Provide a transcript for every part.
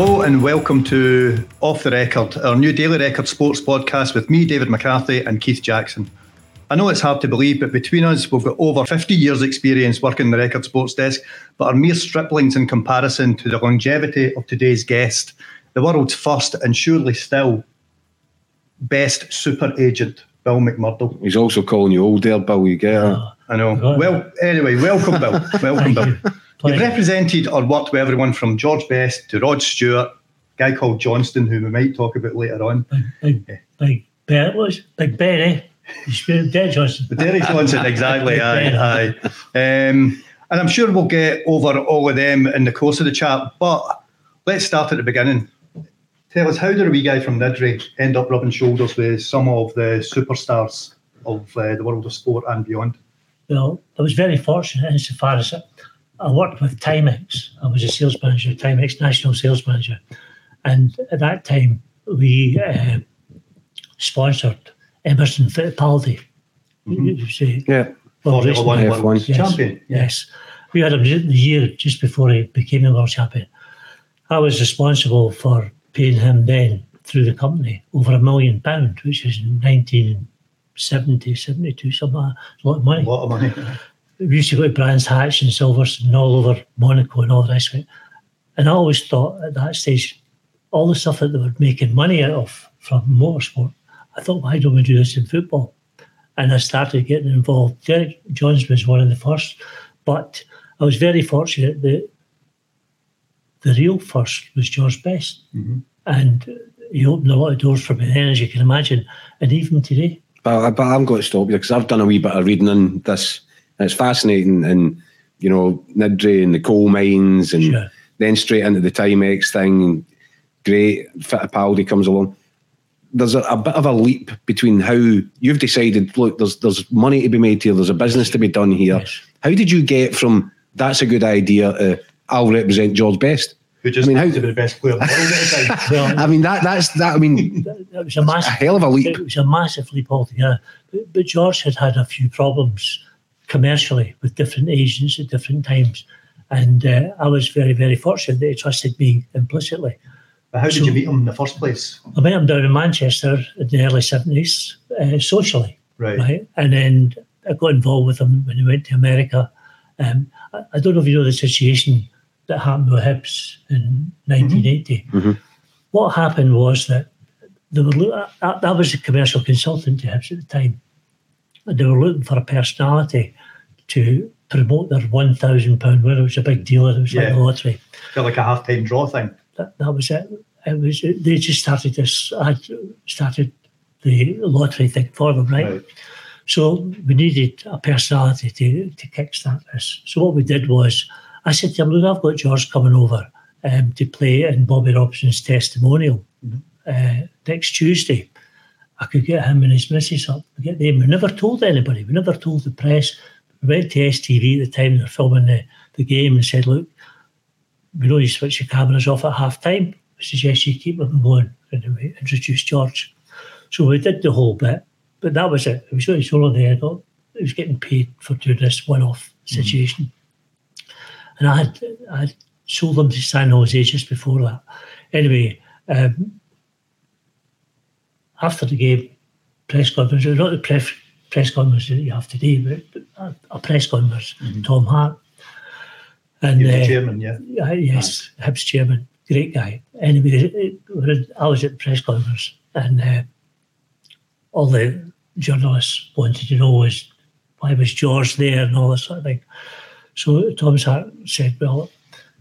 Hello and welcome to Off the Record, our new daily record sports podcast with me, David McCarthy, and Keith Jackson. I know it's hard to believe, but between us, we've got over 50 years' experience working the record sports desk, but are mere striplings in comparison to the longevity of today's guest, the world's first and surely still best super agent, Bill McMurdo. He's also calling you old there, Bill. You get it? I know. Well, anyway, welcome, Bill. Welcome, Bill. You've represented or worked with everyone from George Best to Rod Stewart, a guy called Johnston, who we might talk about later on. Big, big, big Ben, was Big Ben, eh? Derry Johnstone. Derry Johnstone, exactly. aye, aye. Um, and I'm sure we'll get over all of them in the course of the chat. But let's start at the beginning. Tell us, how did a wee guy from Niddrie end up rubbing shoulders with some of the superstars of uh, the world of sport and beyond? Well, I was very fortunate insofar as I worked with Timex. I was a sales manager, Timex national sales manager, and at that time we uh, sponsored Emerson Fittipaldi. Mm-hmm. yeah, well, F1, F1 yes, champion. Yes, we had him the year just before he became the world champion. I was responsible for paying him then through the company over a million pound, which is 1970, 72, something like that. A lot of money. A lot of money we used to go to Brands Hatch and Silverstone all over Monaco and all the rest of it. And I always thought at that stage, all the stuff that they were making money out of from motorsport, I thought, why don't we do this in football? And I started getting involved. Derek Jones was one of the first, but I was very fortunate that the real first was George Best. Mm-hmm. And he opened a lot of doors for me then, as you can imagine. And even today. But, but I'm going to stop you because I've done a wee bit of reading on this and it's fascinating. And, you know, Niddrie and the coal mines and sure. then straight into the Timex thing. And great, Fittipaldi comes along. There's a, a, bit of a leap between how you've decided, look, there's there's money to be made here, there's a business to be done here. Yes. How did you get from that's a good idea to I'll represent George Best? Who just I mean, how, to be the best player in the world I mean, that that's that. I mean, that was a, massive, a hell of a leap. It was a massive leap altogether. But, but George had had a few problems commercially with different agents at different times. And uh, I was very, very fortunate that he trusted me implicitly. But how did so, you meet him in the first place? I met him down in Manchester in the early 70s, uh, socially. Right. right. And then I got involved with him when he went to America. Um, I, I, don't know if you know the situation that happened with Hibs in 1980. Mm-hmm. mm-hmm. What happened was that they were, I, I was a commercial consultant to Hibs at the time And they were looking for a personality to promote their one thousand pound winner. It was a big deal. It was yeah. like a lottery. Felt like a half time draw thing. That, that was it. It was. They just started this. I started the lottery thing for them, right? right? So we needed a personality to to kickstart this. So what we did was, I said to him, "Look, I've got George coming over um, to play in Bobby Robson's testimonial mm-hmm. uh, next Tuesday." I could get him and his missus up, get them. We never told anybody. We never told the press. We went to STV at the time they were filming the, the game and said, look, we know you switch your cameras off at half time. We suggest you keep them going. And we introduced George. So we did the whole bit. But that was it. It was really solo there. I it was getting paid for doing this one off mm. situation. Mm-hmm. And I had, I had sold them to San Jose just before that. Anyway, um, after the game, press conference, not the press, press conference that you have today, but a, a press conference, mm-hmm. Tom Hart. And uh, chairman, yeah. Uh, yes, nice. Hibs chairman, great guy. Anyway, I was at the press conference and uh, all the journalists wanted to know was why was George there and all this sort of thing. So Tom Hart said, well,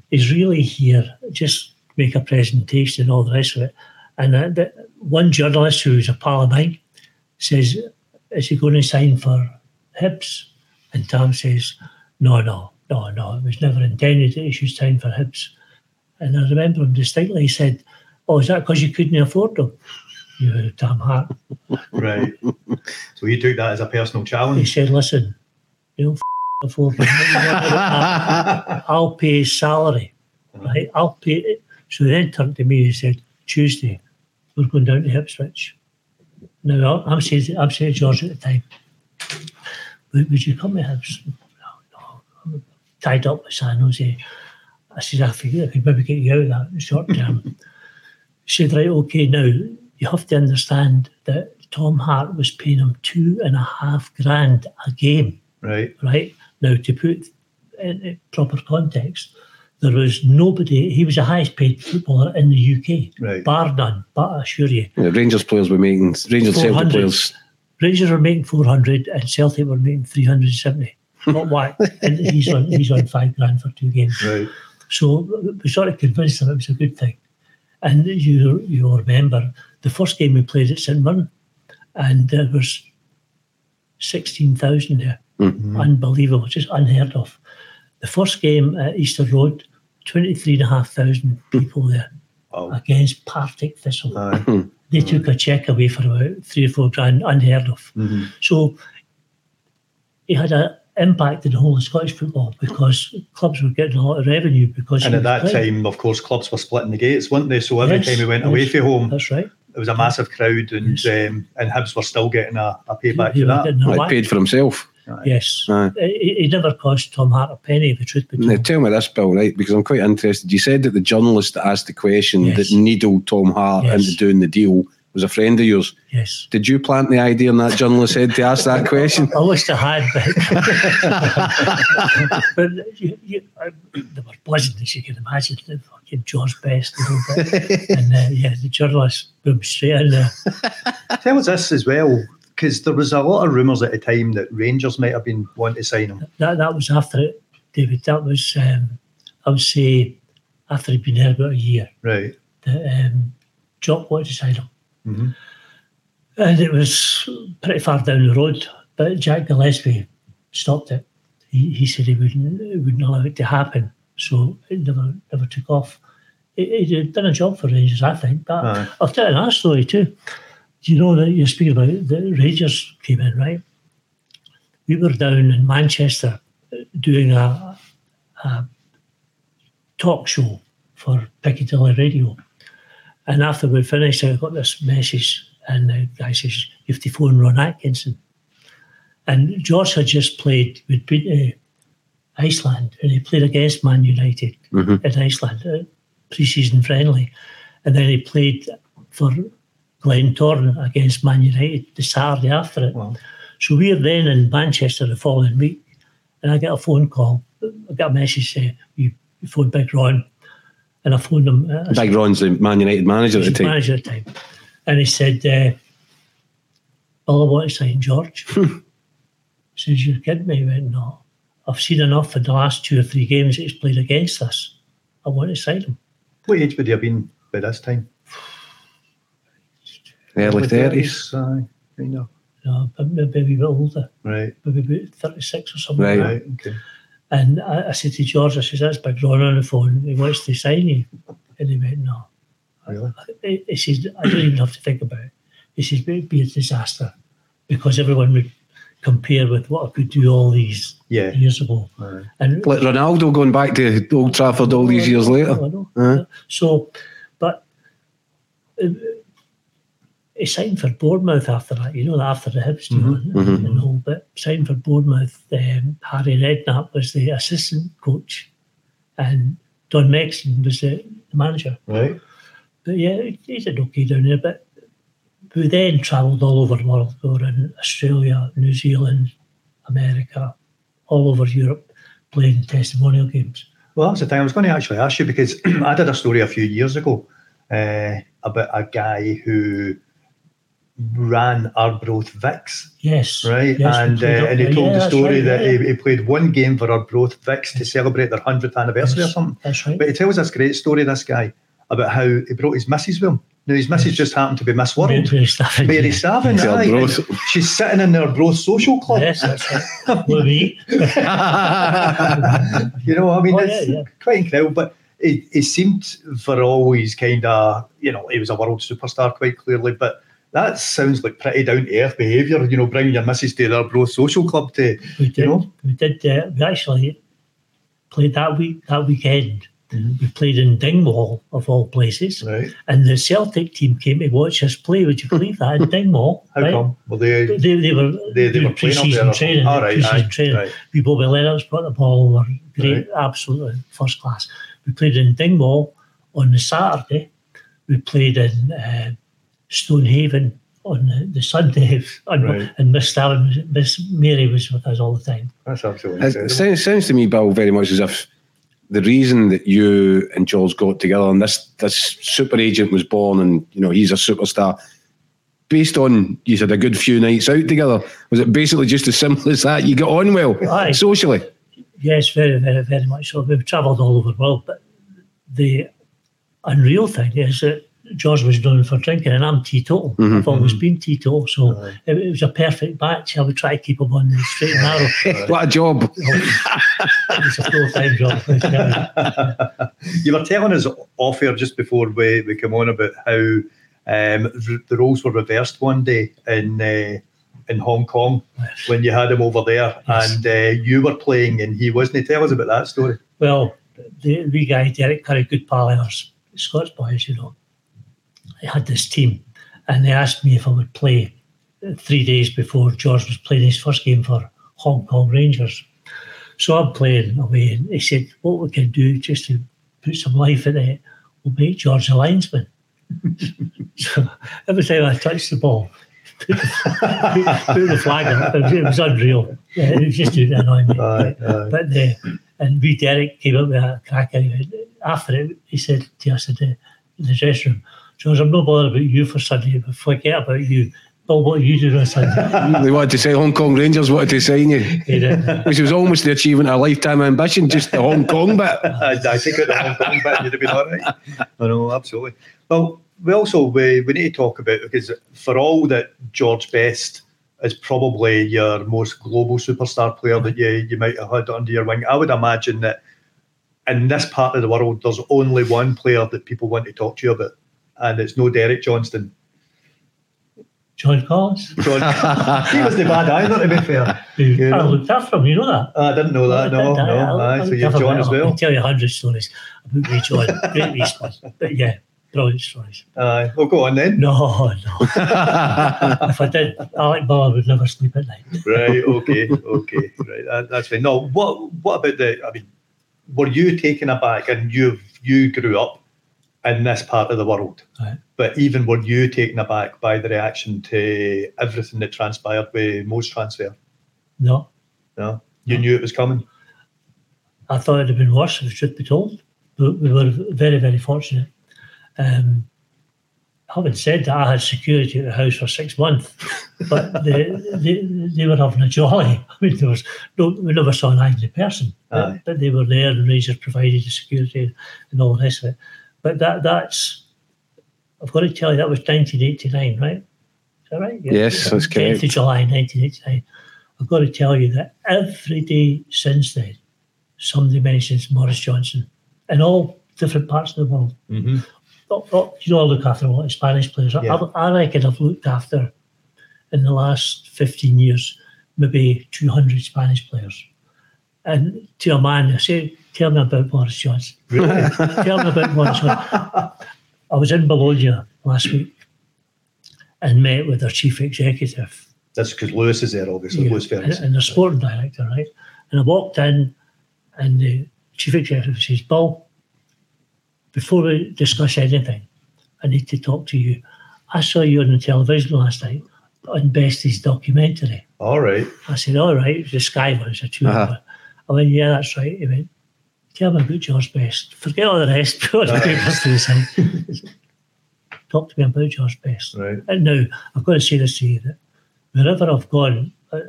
he's really here, just make a presentation and all the rest of it. And uh, the, one journalist who's a pal of mine says, Is he going to sign for Hibs? And Tom says, No, no, no, no. It was never intended that he should sign for Hibs. And I remember him distinctly. He said, Oh, is that because you couldn't afford them? You know, Tom Hart. right. So he took that as a personal challenge. He said, Listen, you don't f- afford them. I'll pay his salary. Uh-huh. Right? I'll pay it. So he then turned to me and said, Tuesday, we're going down to Ipswich. Now, I'm saying, I'm saying George at the time, would, would you come to Hibs? No, no, I'm tied up with San Jose. I said, I think I could maybe get you out of that in the short term. she said, right, okay, now you have to understand that Tom Hart was paying him two and a half grand a game. Right. Right. Now, to put in proper context, there was nobody, he was the highest paid footballer in the UK, Right. bar none, but I assure you. Yeah, Rangers players were making Rangers Celtic 400. players. Rangers were making 400 and Celtic were making 370. Not why. and he's on, he's on five grand for two games. Right. So we sort of convinced them it was a good thing. And you you remember the first game we played at St Mirren, and there was sixteen thousand there, mm-hmm. unbelievable, just unheard of. The first game at Easter Road, twenty three and a half thousand people there Wow. against Partick Thistle. Aye. They took a check away for about three or four grand, unheard of. Mm-hmm. So it had an impact in the whole of Scottish football because clubs were getting a lot of revenue because And at that was time, of course, clubs were splitting the gates, weren't they? So every Yes, time we went away yes. from home, That's right. it was a massive crowd, and um, and Hibs were still getting a, a payback He for that. getting a paid for himself. Yes. Aye. He, he never cost Tom Hart a penny, the truth be told. Now, tell me this, Bill, right? Because I'm quite interested. You said that the journalist that asked the question Yes. that needled Tom Hart Yes. into doing the deal was a friend of yours. Yes. Did you plant the idea in that journalist's head to ask that question? I wish I had, but, but you, you, I, they were buzzing, as you can imagine. The fucking George Best, a little bit. and uh, yeah, the journalist boom straight in there. Tell us this as well, because there was a lot of rumours at the time that Rangers might have been wanting to sign him. That that was after it, David. That was, um, I would say, after he'd been there about a year. Right. That um, Jock wanted to sign him. Mhm. And it was pretty far down the road, but Jack Gillespie stopped it. He, he said he wouldn't, he wouldn't allow it to happen, so it never never took off. He, he done a job for Rangers, I think. But Aye. I'll tell you another story too. You know that you're speaking about the Rangers came in, right? We were down in Manchester uh, doing a, a talk show for Piccadilly Radio. And after we finished, I got this message, and the guy says, You have to phone Ron Atkinson. And George had just played, we'd been to Iceland, and he played against Man United Mhm. in Iceland, uh, pre season friendly. And then he played for Glentoran against Man United the Saturday after it. Wow. So we are then in Manchester the following week, and I get a phone call. I got a message saying, You, you phoned Big Ron. And I phoned him. I Big Ron's the Man United manager at the time. manager at the time. And he said, uh, Well, I want to sign George. says, You're kidding me? He went, No. I've seen enough in the last two or three games that he's played against us. I want to sign him. What age would he have been by this time? Early 30s. Aye, kind of. No, but maybe a bit older, Right. maybe about 36 or something. Right. Right. Okay. And I, I said to George, I said, That's Big Ron on the phone. He wants to sign you. And he went, No. Really? He, he says, I don't even have to think about it. He says, It would be a disaster because everyone would compare with what I could do all these Yeah. years ago. Aye. And Like Ronaldo going back to Old Trafford all these years later. I know. Huh? So, but uh, he signed for Bournemouth after that. You know, that after the Hibs deal and, mhm. and all. But signed for Bournemouth. Um, Harry Redknapp was the assistant coach, and Don Megson was the, the manager. Right. But yeah, he did okay down there. But we then travelled all over the world. We were in Australia, New Zealand, America, all over Europe, playing testimonial games. Well, that's the thing. I was going to actually ask you because I did a story a few years ago uh, about a guy who ran Arbroath Vics. Yes. right? yes, and uh, and he told Yeah, the story right, that yeah. he, he played one game for Arbroath Vics to celebrate their 100th anniversary Yes, or something. That's right. But he tells this great story, this guy, about how he brought his missus with him. Now, his missus just happened to be Miss World. Mary Stafford, Mary yeah. Stavin, It's aye, Arbroath. she's sitting in their Arbroath social club. Yes, that's right. With me. you know, what I mean, Oh, it's yeah, yeah. quite incredible. But it, it seemed for always kind of, you know, he was a world superstar quite clearly. But that sounds like pretty down to earth behaviour. You know, bringing your missus to Arbroath social club to, We you did. know, We did. Uh, we actually played that week. That weekend, Mhm. we played in Dingwall of all places, right? and the Celtic team came to watch us play. Would you believe that in Dingwall? How right? come? Well, they They, they were they, they were pre-season training. All right, pre-season aye, training. right. We Bobby Lennox brought the ball over. Great, Right. absolutely first class. We played in Dingwall on the Saturday. We played in uh, Stonehaven on the, the Sunday, and, Right. and Miss Stavin, Miss Mary was with us all the time. That's absolutely It sounds, sounds to me, Bill, very much as if the reason that you and Charles got together and this this super agent was born and you know he's a superstar based on you said a good few nights out together was it basically just as simple as that you got on well Aye. socially Yes, very, very, very much so. We've travelled all over the world, but the unreal thing is that George was known for drinking, and I'm teetotal. I've always been teetotal, so it, it was a perfect batch. I would try to keep him on the straight and narrow. what a job it was a full-time job. You were telling us off air just before we, we come on about how um, the roles were reversed one day in uh, in Hong Kong when you had him over there Yes. and uh, you were playing and he wasn't. Tell us about that story. Well, the wee guy, Derek Curry, good pal of ours, Scots boys, you know, I had this team and they asked me if I would play uh, three days before George was playing his first game for Hong Kong Rangers. So I'm playing away and he said, what we can do just to put some life in it, we'll make George a linesman. so every time I touched the ball, put the, flag up, it was, it was unreal. Yeah, it was just to annoy me. Aye, aye. But the and we Derek came up with a crack anyway. After it, he said to us in the, in the dressing room, George, I'm not bothered about you for Sunday, but forget about you. Bill, what are you doing on Sunday? they wanted to say Hong Kong Rangers wanted to sign you He which was almost the achievement of a lifetime ambition just the Hong Kong bit I, I think the Hong Kong bit you'd have been all right. I know, absolutely. Well, we also we, we need to talk about because for all that George Best is probably your most global superstar player that you you might have had under your wing. I would imagine that in this part of the world, there's only one player that people want to talk to you about, and it's no Derek Johnston. John Collins. John, he was the bad either, to be fair. Yeah. I looked after him, you know that. Uh, I didn't know that. No, I- I- no. I- Aye, I so you've John him. as I well. can tell you a hundred stories about me, John. Great response. But yeah, brilliant stories. Aye, well, go on then. No, no. if I did, Alec Ball would never sleep at night. right okay okay right that, that's fine no what what about the i mean were you taken aback and you you grew up in this part of the world Right. but even were you taken aback by the reaction to everything that transpired with Mo's transfer No. no you No. knew it was coming I thought it'd have been worse, if truth be told. But we were very, very fortunate. Um, having said that, I had security at the house for six months, but they, they, they were having a jolly. I mean, there was no, we never saw an angry person, but, but they were there and Rangers provided the security and all the rest of it. But that that's, I've got to tell you, that was 1989, right? Is that right? Yeah. Yes, that's 10th correct. of July 1989. I've got to tell you that every day since then, somebody mentions Maurice Johnston in all different parts of the world. mm-hmm. Oh, oh, you know, I look after a lot of Spanish players. I- Yeah. I, I reckon I've looked after, in the last 15 years, maybe 200 Spanish players. And to a man, I say, tell me about Maurice Johnston. really Tell me about Maurice Johnston. I was in Bologna last week and met with their chief executive that's because lewis is there obviously yeah, lewis Ferguson. and the sporting director, right? And I walked in, and the chief executive says, "Bill, before we discuss anything, I need to talk to you. I saw you on the television last night on Bestie's documentary." all right I said, "All right, the Sky it's a two Uh-huh. I went, "Yeah, that's right." He went, "Tell me about George Best. Forget all the rest. Put the to the side. Talk to me about George Best." right And now, I've got to say this to you that wherever I've gone, I,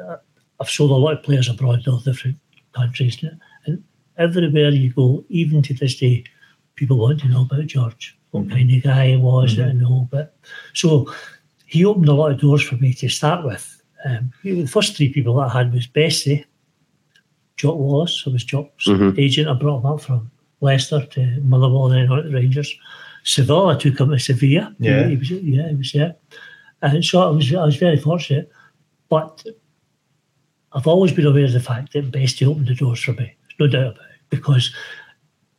I've sold a lot of players abroad in all different countries. And everywhere you go, even to this day, people want to know about George, what Mhm. kind of guy he was, Mhm. and all. But so he opened a lot of doors for me to start with. Um, the first three people that I had was Bestie, Jock Wallace, who was Jock's Mhm. agent. I brought him up from Leicester to Motherwell and then on to the Rangers. Seville, I took him to Sevilla. Yeah. he was, yeah, he was there. And so I was, I was very fortunate. But I've always been aware of the fact that Bestie opened the doors for me. No doubt about it. Because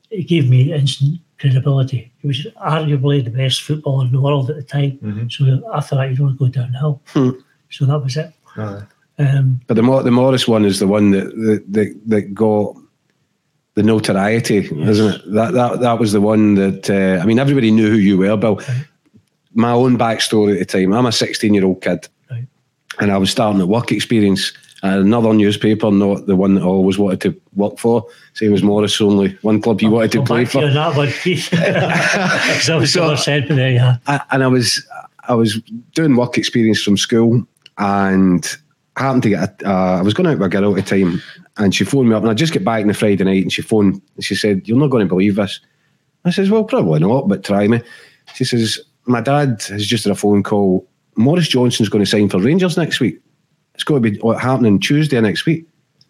it gave me instant credibility. He was arguably the best footballer in the world at the time. Mhm. So I thought, you don't want to go downhill. Hmm. So that was it. Aye. Um, But the Mor- the Maurice one is the one that that that, that got the notoriety, yes. isn't it? That that that was the one that uh, I mean, everybody knew who you were, Bill. Right. My own backstory at the time. I'm a 16 year old kid, right. and I was starting a work experience at another newspaper, not the one that I always wanted to work for. Same as Maurice, only one club you I'll wanted to play for. To that one, because I was so, said there, yeah. I, and I was I was doing work experience from school, and happened to get. A, uh, I was going out with a girl at the time, and she phoned me up, and I just get back on the Friday night, and she phoned, and she said, "You're not going to believe this." I says, "Well, probably not, but try me." She says, "My dad has just had a phone call. Maurice Johnston's going to sign for Rangers next week. It's going to be happening Tuesday next week."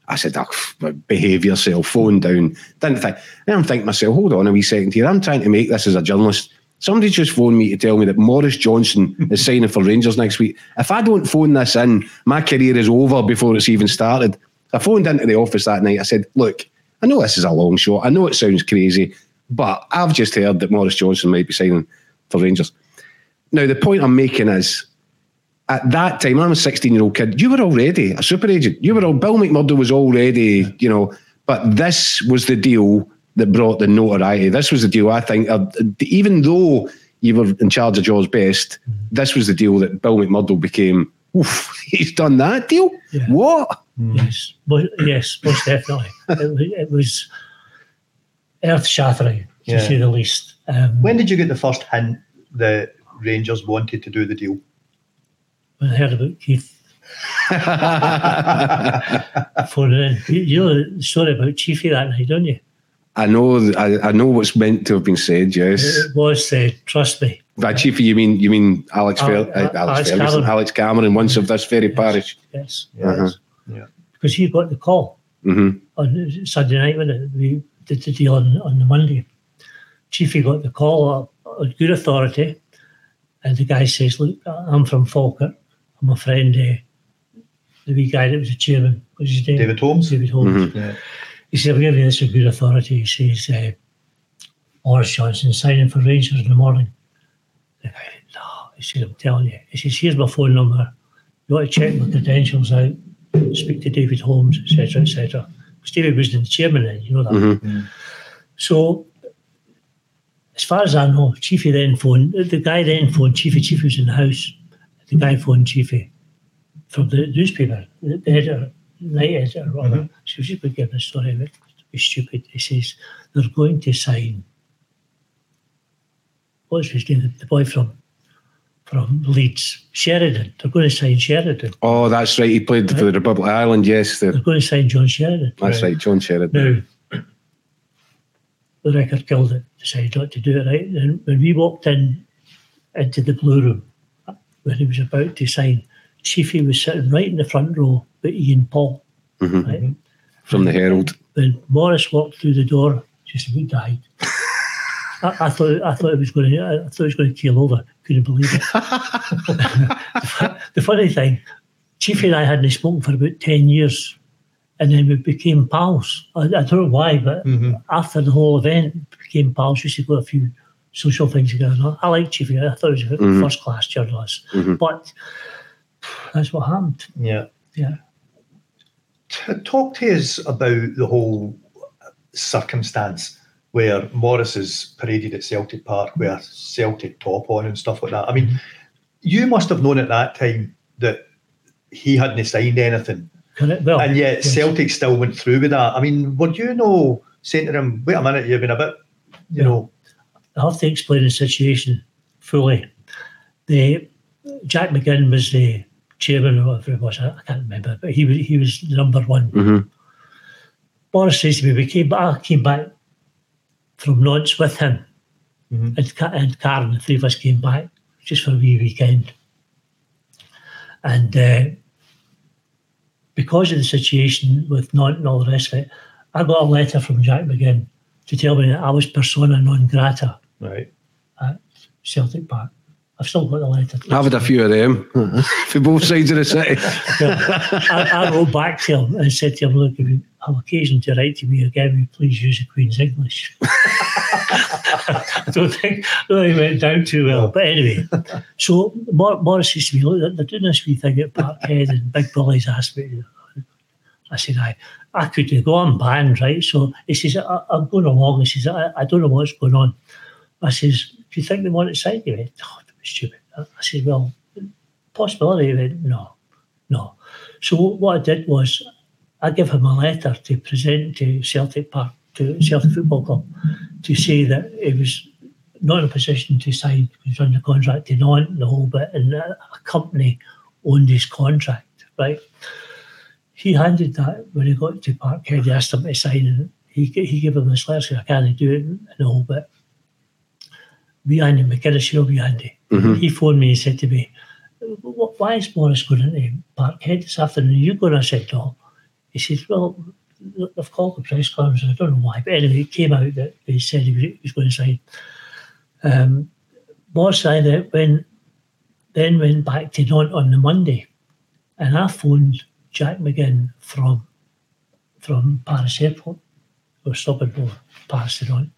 I said, oh, behave yourself, phone down. Didn't think. Then I'm thinking myself, hold on a wee second here. I'm trying to make this as a journalist. Somebody just phoned me to tell me that Maurice Johnston is signing for Rangers next week. If I don't phone this in, my career is over before it's even started. I phoned into the office that night. I said, Look, I know this is a long shot. I know it sounds crazy, but I've just heard that Maurice Johnston might be signing for Rangers. Now, the point I'm making is at that time, I'm a 16 year old kid, you were already a super agent. You were all, Bill McMurdo was already, you know, but this was the deal that brought the notoriety. This was the deal, I think, uh, even though you were in charge of George Best, this was the deal that Bill McMurdo became, oof, he's done that deal? Yeah. What? Mm. Yes, but, yes, most definitely. it, it, was earth shattering, to yeah. say the least. Um, when did you get the first hint that Rangers wanted to do the deal? When I heard about Keith. For in. You know the story about Chiefy that night, don't you? I know, I, I know what's meant to have been said. Yes, it was said. Trust me. By Chiefy, you mean you mean Alex, Fel- uh, Alex, Alex, Cameron. Alex Cameron, once of this very yes. parish. Yes, uh-huh. yeah, because he got the call mm-hmm. on Sunday night when we did the deal on, on the Monday. Chiefy got the call on good authority, and the guy says, "Look, I'm from Falkirk. I'm a friend. Uh, the wee guy that was the chairman. What's his name? David Holmes. David Holmes. Mm-hmm. Yeah. He said, I'm giving this a good authority. He says, uh, Maurice Johnston signing for Rangers in the morning. The guy, no, he said, I'm telling you. He says, here's my phone number. You want to check my credentials out, speak to David Holmes, etc., etc. Because David was the chairman then, you know that. Mm-hmm. Mm. So, as far as I know, Chiefy then phoned, the guy then phoned Chiefy, Chiefy was in the house. The guy phoned Chiefy from the newspaper, the editor, editor, or whatever. Mm-hmm. So she's been giving a story of it. It's stupid. He says, they're going to sign, what's his name, the boy from from Leeds, Sheridan. They're going to sign Sheridan. Oh, that's right. He played right. for the Republic of Ireland, yes. They're, they're going to sign John Sheridan. That's right, right John Sheridan. Now, the record killed it, decided not to do it right. And when we walked in into the blue room, when he was about to sign, Chiefy was sitting right in the front row with Ian Paul. Mm-hmm. Right? From the Herald. When Maurice walked through the door, just we died. I, I, thought I thought it was going to I thought it was going to keel over. Couldn't believe it. the funny thing, Chiefy and I hadn't spoken for about ten years, and then we became pals. I, I don't know why, but mm-hmm. after the whole event, we became pals. We used to go a few social things together. I like Chiefy. I thought he was a mm-hmm. first class journalist, mm-hmm. but that's what happened. Yeah, yeah. Talk to us about the whole circumstance where Maurice is paraded at Celtic Park with a Celtic top on and stuff like that. I mean, mm-hmm. you must have known at that time that he hadn't signed anything. Well, and yet yes. Celtic still went through with that. I mean, would you know saying to him, wait a minute, you've been a bit, you yeah. know. I have to explain the situation fully. The Jack McGinn was the chairman or whatever it was, I, I can't remember, but he was he was number one. Mm-hmm. Maurice says to me, we came back, I came back from Nantes with him, mm-hmm. and, and Karen, the three of us came back just for a wee weekend. And uh, because of the situation with Nantes and all the rest of it, I got a letter from Jack McGinn to tell me that I was persona non grata right. at Celtic Park. I've still got the letter. I've had a few of them for both sides of the city. I, I, wrote back to him and said to him, look, if you have occasion to write to me again, please use the Queen's English? I don't think, it went down too well. But anyway, so Maurice used to be, look, they're doing this wee thing at Parkhead and Big Billy's asked me. I said, I, I could go on banned, right? So he says, I, am going along. He says, I, I, don't know what's going on. I says, do you think they want to sign you? Went, oh, stupid. I said, well, possibility. He went, no, no. So what I did was I gave him a letter to present to Celtic Park, to Celtic Football Club, to say that he was not in a position to sign. He was under contract to Nantes, the whole bit, and a, company owned his contract, right? He handed that when he got to Parkhead, he asked him to sign, and he, he gave him this letter, said, I can't do it, and the whole bit. We Andy here we Andy. Mm-hmm. He phoned me and said to me, why is Maurice going into Parkhead this afternoon? Are you going? I said, no. He said, well, they've called the press conference. I don't know why, but anyway, it came out that he said he was going to sign. Um, Maurice I then, then went back to Nantes on the Monday, and I phoned Jack McGinn from from Paris Airport. We were stopping for Paris to Nantes.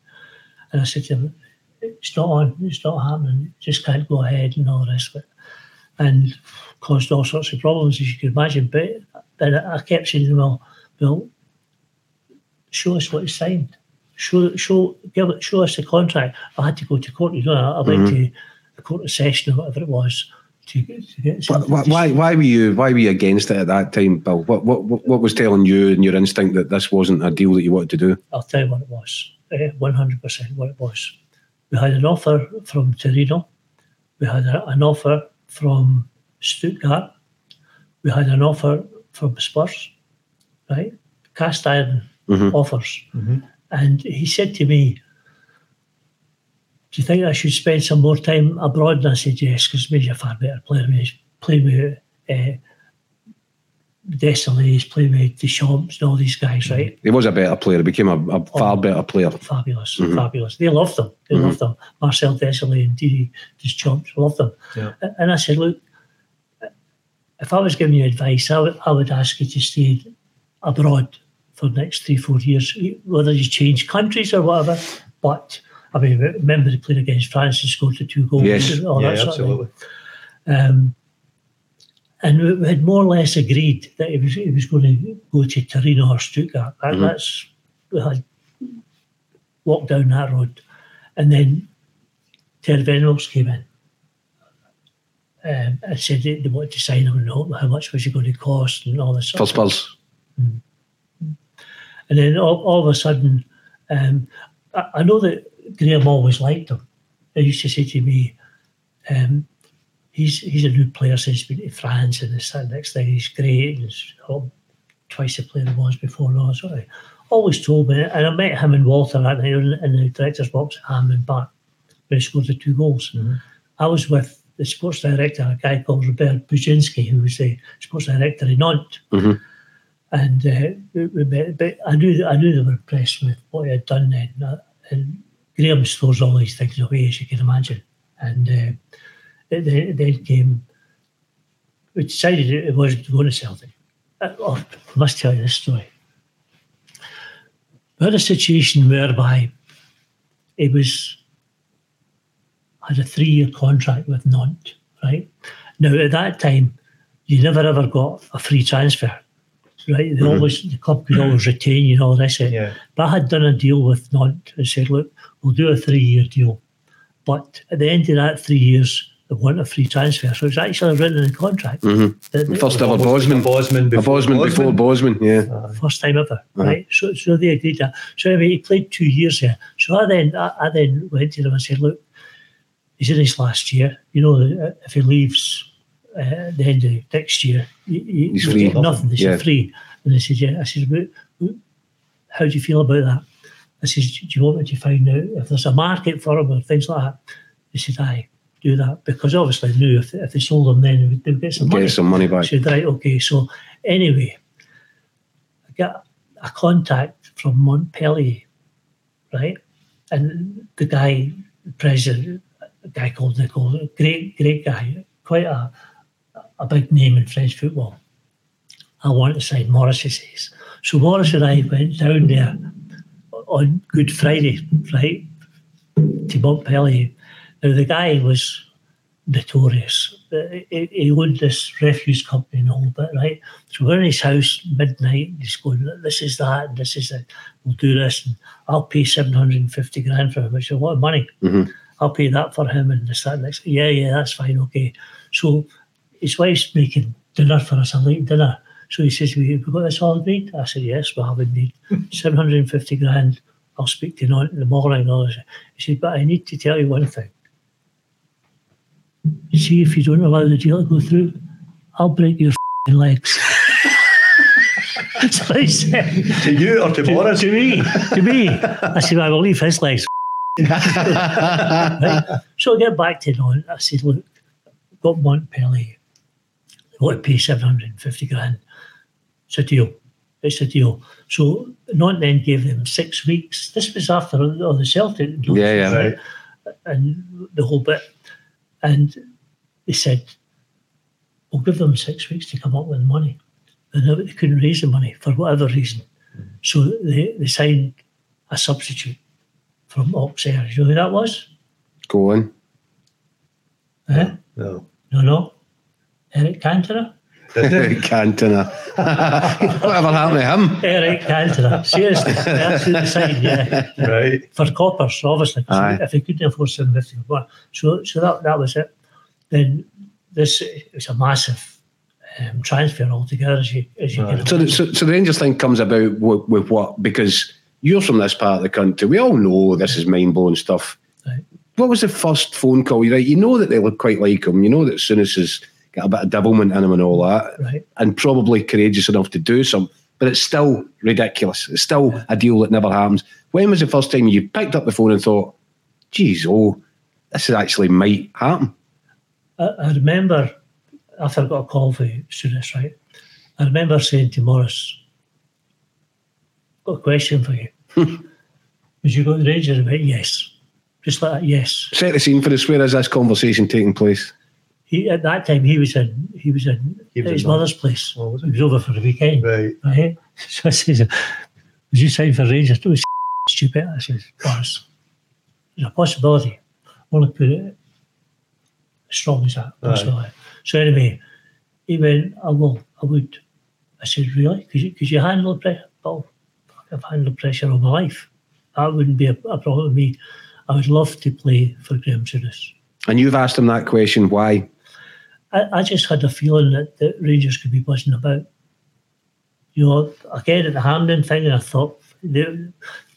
And I said to him, it's not on, it's not happening, just can't go ahead and all the rest of it. And caused all sorts of problems, as you can imagine. But then I kept saying, well, well, show us what is signed. Show, show, give it, show us the contract. I had to go to court. You know, I went mm-hmm. to the court of session or whatever it was. To, to get why, why, why were you why were you against it at that time, Bill? What, what what was telling you and your instinct that this wasn't a deal that you wanted to do? I'll tell you what it was. Eh, one hundred percent what it was. We had an offer from Torino. We had a, an offer from Stuttgart. We had an offer from Spurs, right? Cast iron mm-hmm. offers. Mm-hmm. And he said to me, Do you think I should spend some more time abroad? And I said, Yes, because maybe you're a far better player. Play with uh, Desailly, play with Deschamps and all these guys, right? He was a better player. He became a, a far oh, better player. Fabulous, mm-hmm. fabulous. They loved them. They mm-hmm. loved them. Marcel Desailly and Didi Deschamps loved them. Yeah. And I said, Look, if I was giving you advice, I would, I would ask you to stay abroad for the next three, four years, whether you change countries or whatever. But I mean, remember he played against France and scored the two goals. Yes, and all yeah, that absolutely. Um, and we had more or less agreed that he was he was going to go to Torino or Stuttgart. That, mm-hmm. That's we had walked down that road, and then Terry Venables came in um, and said they, they wanted to sign him and how much was he going to cost and all this. For Spurs. Mm. And then all, all of a sudden, um, I, I, know that Graham always liked him. He used to say to me, um, he's he's a new player since he's been to France and this that next thing. He's great. He's oh, twice the player he was before. I always told me, and I met him and Walter that night in, in the director's box at Hampden Park when he scored the two goals. Mm-hmm. I was with the sports director, a guy called Robert Budzynski, who was the sports director in Nantes. Mm-hmm. And uh, we met, but I knew I knew they were impressed with what he had done then. And Graham stores all these things away, as you can imagine. And uh, it, then came, we decided it wasn't going to Celtic. Uh, oh, I must tell you this story. We had a situation whereby it was had a three year contract with Nantes, right? Now, at that time, you never ever got a free transfer, right? They mm-hmm. always, the club could always retain you and all this. Yeah. But I had done a deal with Nantes and said, look, we'll do a three year deal. But at the end of that three years, they want a free transfer. So it's actually written in the contract. Mm-hmm. First ever Bosman. Bosman before, Bosman before Bosman, yeah. Uh, First time ever, uh-huh. right? So, so they agreed that. So anyway, he played two years there. So I then I, I then went to them and said, look, he's in his last year. You know, if he leaves uh, at the end of next year, you, he's free. Get nothing. He's yeah. free. And I said, yeah. I said, how do you feel about that? I said, do you want me to find out if there's a market for him or things like that? He said, aye, do that. Because obviously knew if, if they sold them, then they would get some money. Get some money back. Said, right, okay. So anyway, I got a contact from Montpellier, right? And the guy, the president, a guy called Nicol, a great, great guy, quite a, a big name in French football. I want to sign Maurice, he says. So Maurice and I went down there on Good Friday, right, to Montpellier. Now the guy was notorious. He, he owned this refuse company and all that, right? So we're in his house midnight. He's going, "This is that, and this is it. We'll do this, and I'll pay seven hundred and fifty grand for him, which is a lot of money. Mm-hmm. I'll pay that for him, and this that next. Yeah, yeah, that's fine, okay. So his wife's making dinner for us, a late dinner. So he says, "We we got this all agreed." I said, "Yes, we have indeed. seven hundred and fifty grand. I'll speak to you in the morning." He said, "But I need to tell you one thing." See if you don't allow the deal to go through, I'll break your legs. so I said, to you or to, to Boris? To me, to me. I said, well, I will leave his legs. right? So I get back to Don. I said, look, got Montpellier. They want to pay 750 grand. It's a deal. It's a deal. So Not then gave them six weeks. This was after all the Celtic. Yeah, yeah. Right? And the whole bit. And they said, we'll give them six weeks to come up with the money. And they couldn't raise the money for whatever reason. Mm-hmm. So they, they signed a substitute from Auxerre. You know who that was? Go on. Eh? No. No, no. Eric Cantona? Eric Cantona. Whatever happened to him? Eric Cantona. Seriously. That's who they signed, yeah. Right. For coppers, obviously. If they couldn't afford 750 So, so that, that was it then this is a massive um, transfer altogether. As you, as you right. so, the, so, so the Rangers thing comes about with, with, what? Because you're from this part of the country. We all know this is mind blowing stuff. Right. What was the first phone call? Right, you know that they look quite like him. You know that Souness has got a bit of devilment in him and all that, right. and probably courageous enough to do some. But it's still ridiculous. It's still yeah. a deal that never happens. When was the first time you picked up the phone and thought, "Geez, oh, this is actually might happen"? I, I remember after I got a call for Souness, right? I remember saying to Maurice, got a question for you. Hmm. Would you go to the Rangers? I went, yes. Just like that, yes. Set the scene for us. Where is this conversation taking place? He, at that time, he was in he was in he was his in mother's place. Oh, was he? he? was over for the weekend. Right. right? Eh? So I says, Would you sign for Rangers? It was stupid. I says, Boris, there's a possibility. Only put it as strong as that. Right. So anyway, he went, I will, I would. I said, really? Could you, could you handle the pressure? Oh, I've handled pressure all my life. That wouldn't be a, a problem with me. I would love to play for Graham Souness. And you've asked him that question, why? I, I just had a feeling that the Rangers could be buzzing about. You know, again at the Hampden thing, and I thought they,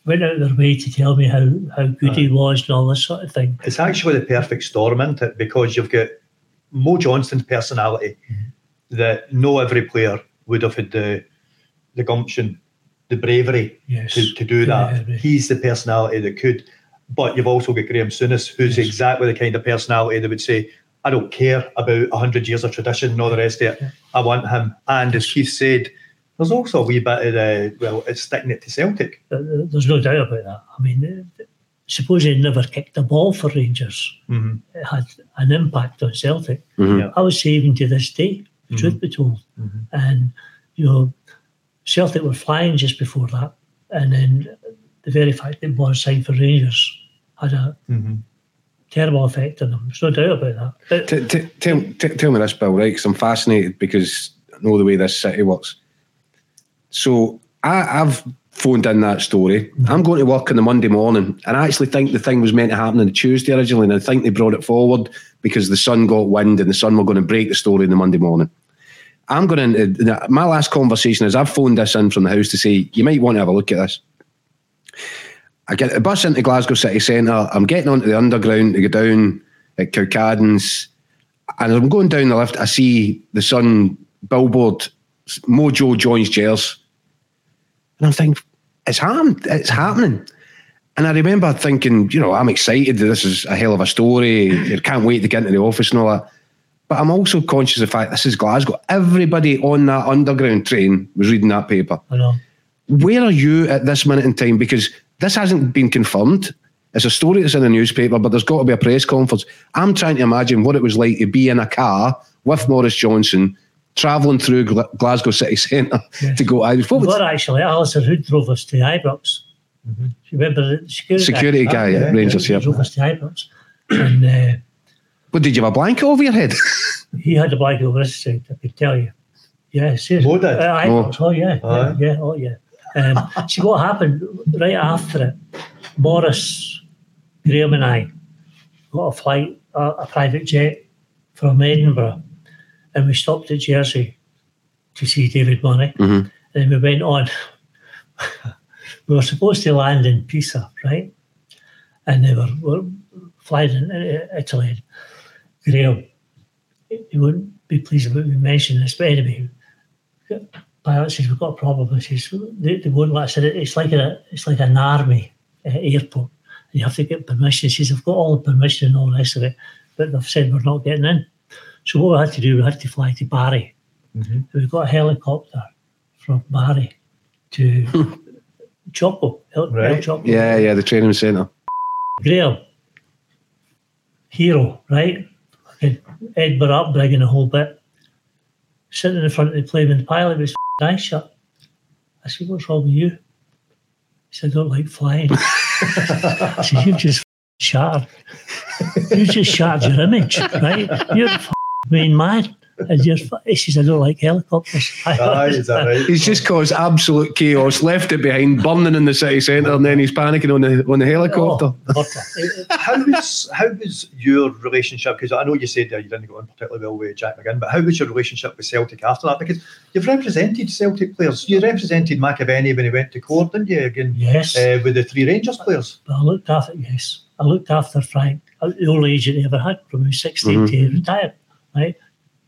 went out of their way to tell me how, how good he was and all this sort of thing. It's actually the perfect storm, isn't it? Because you've got Mo Johnston's personality mm-hmm. that no every player would have had the the gumption, the bravery yes. to, to do that. Yeah, He's the personality that could. But you've also got Graham Souness, who's yes. exactly the kind of personality that would say, I don't care about 100 years of tradition and all the rest of it. Yeah. I want him. And as Keith said, there's also a wee bit of the, well, it's sticking it to Celtic. There's no doubt about that. I mean, suppose he never kicked a ball for Rangers. Mm-hmm. It had an impact on Celtic. Mm-hmm. I was saving to this day, mm-hmm. truth be told. Mm-hmm. And, you know, Celtic were flying just before that. And then the very fact that Boris signed for Rangers had a mm-hmm. Terrible effect on them. There's no doubt about that. T- t- tell, t- tell me this, Bill, right? Because I'm fascinated because I know the way this city works. So I, have phoned in that story. Mm-hmm. I'm going to work on the Monday morning, and I actually think the thing was meant to happen on the Tuesday originally, and I think they brought it forward because the sun got wind and the sun were going to break the story in the Monday morning. I'm going uh, to. My last conversation is I've phoned this in from the house to say you might want to have a look at this. I get a bus into Glasgow City Centre. I'm getting onto the underground to go down at Cowcaddens, and as I'm going down the lift, I see the Sun billboard. Mojo joins Gers and I'm thinking, it's happened. It's happening. And I remember thinking, you know, I'm excited. That this is a hell of a story. I can't wait to get into the office and all that. But I'm also conscious of the fact this is Glasgow. Everybody on that underground train was reading that paper. I know. Where are you at this minute in time? Because this hasn't been confirmed. It's a story that's in the newspaper, but there's got to be a press conference. I'm trying to imagine what it was like to be in a car with Maurice Johnston travelling through Glasgow city centre yes. to go Irish. What well, actually, Alistair Hood drove us to Ibrox. Mm-hmm. Remember the security, security guy, guy yeah, Rangers, yeah. Drove us to Ibrox. And, uh, What did you have a blanket over your head? he had a blanket over his head, I could tell you. Yeah, seriously. Mo did? Uh, Mo. oh, yeah, Aye. yeah, yeah, oh, yeah. Um, see, what happened right after it, Maurice, Graham and I got a flight, a, a private jet from Edinburgh, and we stopped at Jersey to see David Money. Mhm. And we went on. we were supposed to land in Pisa, right? And they were, were flying in Italy. Graham, he wouldn't be pleased about me mentioning this, but anyway, pilot says we've got a problem. He says they, they won't let us in. It's like a it's like an army uh, airport. You have to get permission. He says I've got all the permission and all the rest of it, but they've said we're not getting in. So what we had to do, we had to fly to Bari. Mhm. We got a helicopter from Bari to Ciocco, El, El Ciocco. yeah, yeah, the training centre. Graham, hero, right? Fucking Edinburgh upbringing a whole bit. Sitting in front of the plane and the pilot was f***ing eyes shut. I said, what's wrong with you? He said, I don't like flying. I said, you've just shattered. You just shattered your image, right? You're being mad. And you're, f-" I don't like helicopters. Aye, is that right? He's just caused absolute chaos, left it behind, burning in the city centre, and then he's panicking on the on the helicopter. Oh, how was how was your relationship? Because I know you said that you didn't go on particularly well with Jack McGinn, but how was your relationship with Celtic after that? Because you've represented Celtic players. You represented McAvennie when he went to court, didn't you? Again, Yes. uh, with the three Rangers players. But I looked after yes, I looked after Frank, uh, the only agent he ever had from he was 16 Mhm. to he retired. Right,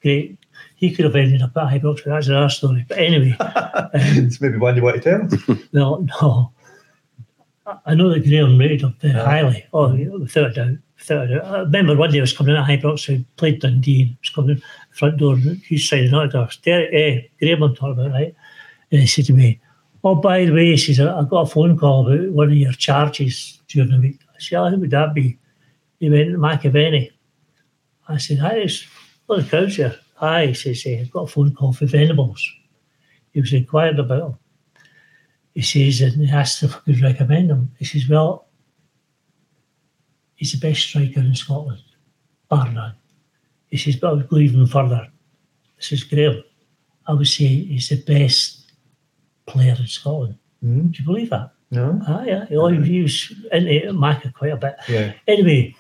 great. He could have ended up at Ibrox, but that's another story. But anyway, um, It's maybe one you want to tell. no, no. I- I know that Graham rated up very highly. Oh, yeah, without a doubt. Without a doubt. I remember one day I was coming out of Ibrox, so he played Dundee, and was coming in the front door, and he's signing autographs. Derek, eh, Graham I'm talking about, right? And he said to me, Oh, by the way, he says, I I got a phone call about one of your charges during the week. I said, oh, who would that be? He went, McAvennie. I said, Hi, it's well, the crowd's here. Hi, he says, eh, I've got a phone call for Venables. He was inquired about him. He says, and he asked if I could recommend him. He says, Well, he's the best striker in Scotland, bar none. He says, But I would go even further. This is Graham. I would say he's the best player in Scotland. Mhm. Do you believe that? No. Ah, yeah. He always he was into Macca quite a bit. Yeah. Anyway,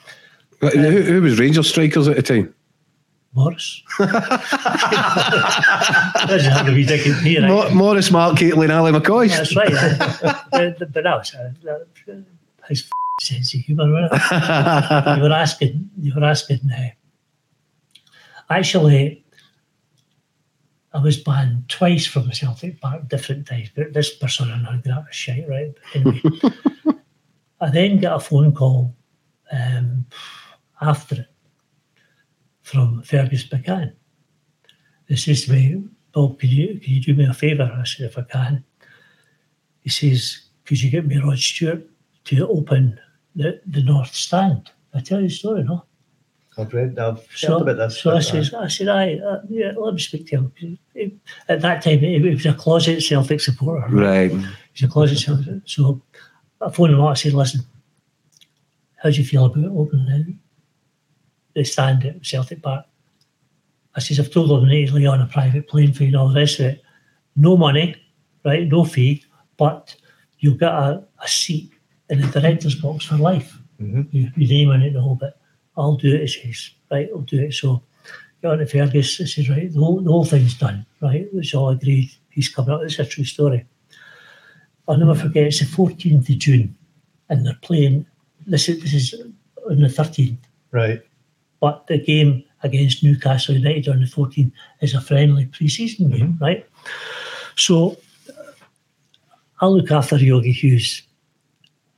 who, who was Rangers strikers at the time? Maurice. Have be Dick and Peter. Mo- Maurice, Mark, Caitlin, Ali McCoist. That's right. but but that was uh, that- his f- sense of humour. Wasn't it? You were asking. You were asking. Uh, actually, I was banned twice from Celtic Park, different times. But this persona non grata shite, right? But anyway, I then got a phone call um, after it from Fergus McCann. He says to me, Bob, can you, can you do me a favour? I said, if I can. He says, could you get me Rod Stewart to open the, the North Stand? I tell you the story, no? I've read. I've heard So, about this. so I says, I said, I, uh, yeah, let me speak to him. He- he- At that time, he he was a closet Celtic supporter. Right. He's a closet Celtic. So I phoned him up. I said, listen, how do you feel about opening the, stand at Celtic Park? I says, I've told them they need to lay on a private plane for you and all the rest of it. No money, right? No fee, but you'll get a, a seat in the director's box for life. Mhm. You, you name on it the whole bit. I'll do it, he says. Right, I'll do it. So got on to Fergus, he says, right, the whole, the whole thing's done, right? It's all agreed. He's coming up. It's a true story. I'll never forget, it's the 14th of June, and they're playing, this is, this is on the 13th, Right. But the game against Newcastle United on the 14th is a friendly pre-season game, right? So I look after Yogi Hughes.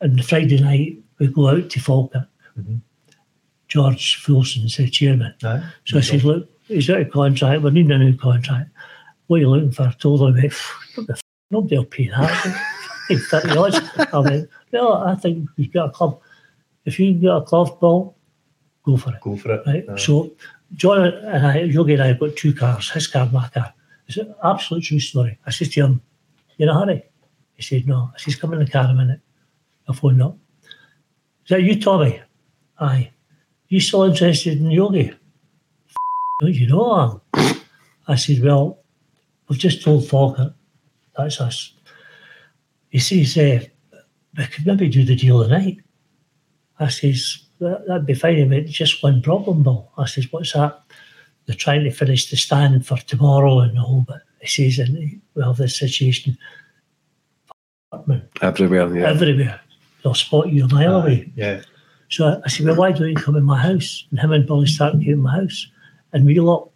And the Friday night, we go out to Falkirk. Mhm. George Fulston's the chairman. Aye. So I said, look, he's out of contract. We need a new contract. What are you looking for? I told him, "Pff, what the f- nobody will pay that. 30 odds. I went, no, I think you've got a club. If you've got a club ball, go for it. Go for it. Right. Aye. So John and I, Yogi and I have got two cars, his car, my car. It's an absolute true story. I said to him, You in a hurry? He said, No. I says, Come in the car a minute. I phoned up. Is that you, Tommy? Aye. You still interested in yogi? Don't you know? I I said, Well, we've just told Falkirk, that's us. He says, uh, We could maybe do the deal tonight. I says, that, That'd be fine. Mean, just one problem, Bill. I says, What's that? They're trying to finish the stand for tomorrow and all, but. He says, And we have this situation Everywhere, yeah. everywhere. They'll spot you a mile away. Yeah. So I, I said, Well, why don't you come in my house? And him and Billy started to in my house. And we lot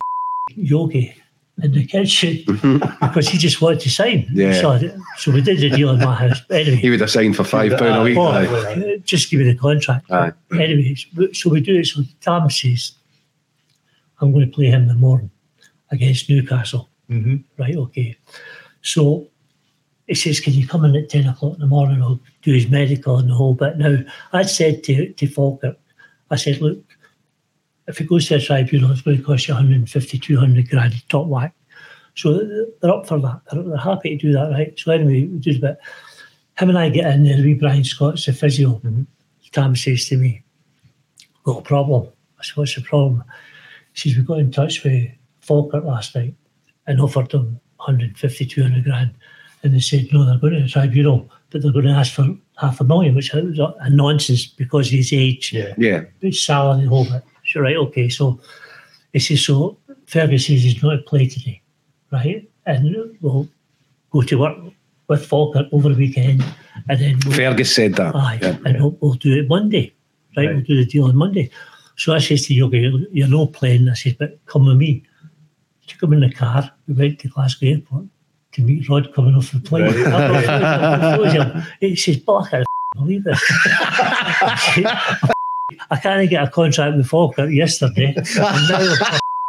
yogi in the kitchen because he just wanted to sign. Yeah. So, so we did the deal in my house. But anyway, He would have signed for five pound a week. oh, aye. uh, just give me the contract. Aye. Anyways, so we do it. So Tam says, I'm going to play him in the morning against Newcastle. Mm-hmm. Right, okay. So he says, Can you come in at 10 o'clock in the morning? I'll do his medical and the whole bit. Now, I said to, to Falkirk, I said, Look, if it goes to a tribunal, it's going to cost you 150, 200 grand top whack. So they're up for that. They're, they're happy to do that, right? So anyway, we do the bit. Him and I get in there, the wee Brian Scott's the physio. Mm-hmm. Tam says to me, Got a problem. I said, What's the problem? He says, We got in touch with Falkirk last night and offered them 150, 200 grand. And they said, no, they're going to the tribunal, but they're going to ask for half a million, which is a a nonsense because of his age, Yeah. Yeah. his salary, the whole bit. So, right, okay. So he says, so Fergus says he's not to play today, right? And we'll go to work with Falkirk over the weekend. And then we'll, Fergus said that. Aye, Yeah. and we'll, we'll do it Monday, right? Right. We'll do the deal on Monday. So I says to Yogi, you're, not playing. I says, but come with me. Took him in the car. We went to Glasgow Airport to meet Rod coming off the plane. Right. he says, but I can't believe this. I can't get a contract with Falkirk yesterday.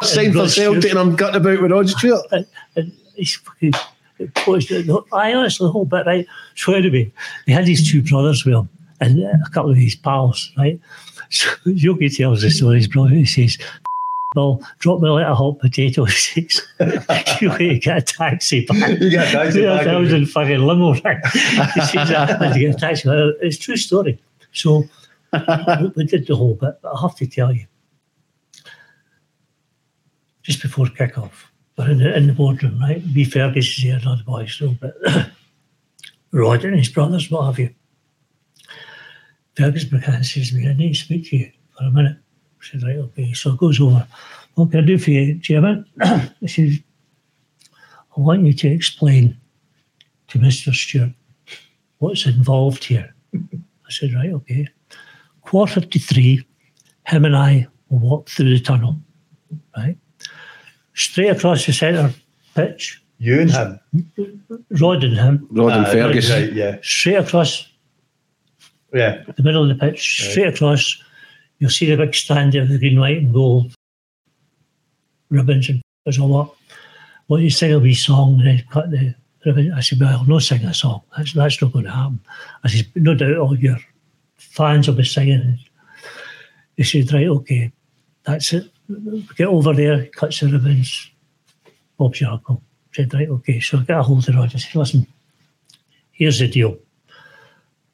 Signed for Celtic and I'm gutting about with Rod Stewart. and, and he's fucking it. I honestly the whole bit right. So anyway, he had his two brothers with him and a couple of his pals, right? So Yogi tells the story. His brother he says, "Well, drop me a hot potato." He says, "You get a taxi back." You get a taxi back. I was in fucking limo. Right? He says, "I had to get a taxi." It's a true story. So we, did the whole bit, but I have to tell you, just before kick-off, we're in the, in the boardroom, right? B. Fergus is here, not the boys, so, but Rod and his brothers, what have you. Fergus McCann says to me, I need to speak to you for a minute. I said, right, okay. So it goes over. What can I do for you, Chairman? he says, I want you to explain to Mr. Stewart what's involved here. I said, right, okay. Quarter to three, him and I will walk through the tunnel, right? Straight across the centre pitch, You and him. Rod and him, Rod and Ah, Fergus. Right, yeah. straight across Yeah. the middle of the pitch, straight across. You'll see the big stand there, the green, white, and gold ribbons and there's all that. Well, you sing a wee song and then cut the ribbon. I said, Well, I'll not sing a song. That's, that's not going to happen. I said, No doubt all your fans will be singing. He said, Right, okay, that's it. Get over there, cuts the ribbons. Bob's your uncle. Said, Right, okay. So I got a hold of Roger. I said, Listen, here's the deal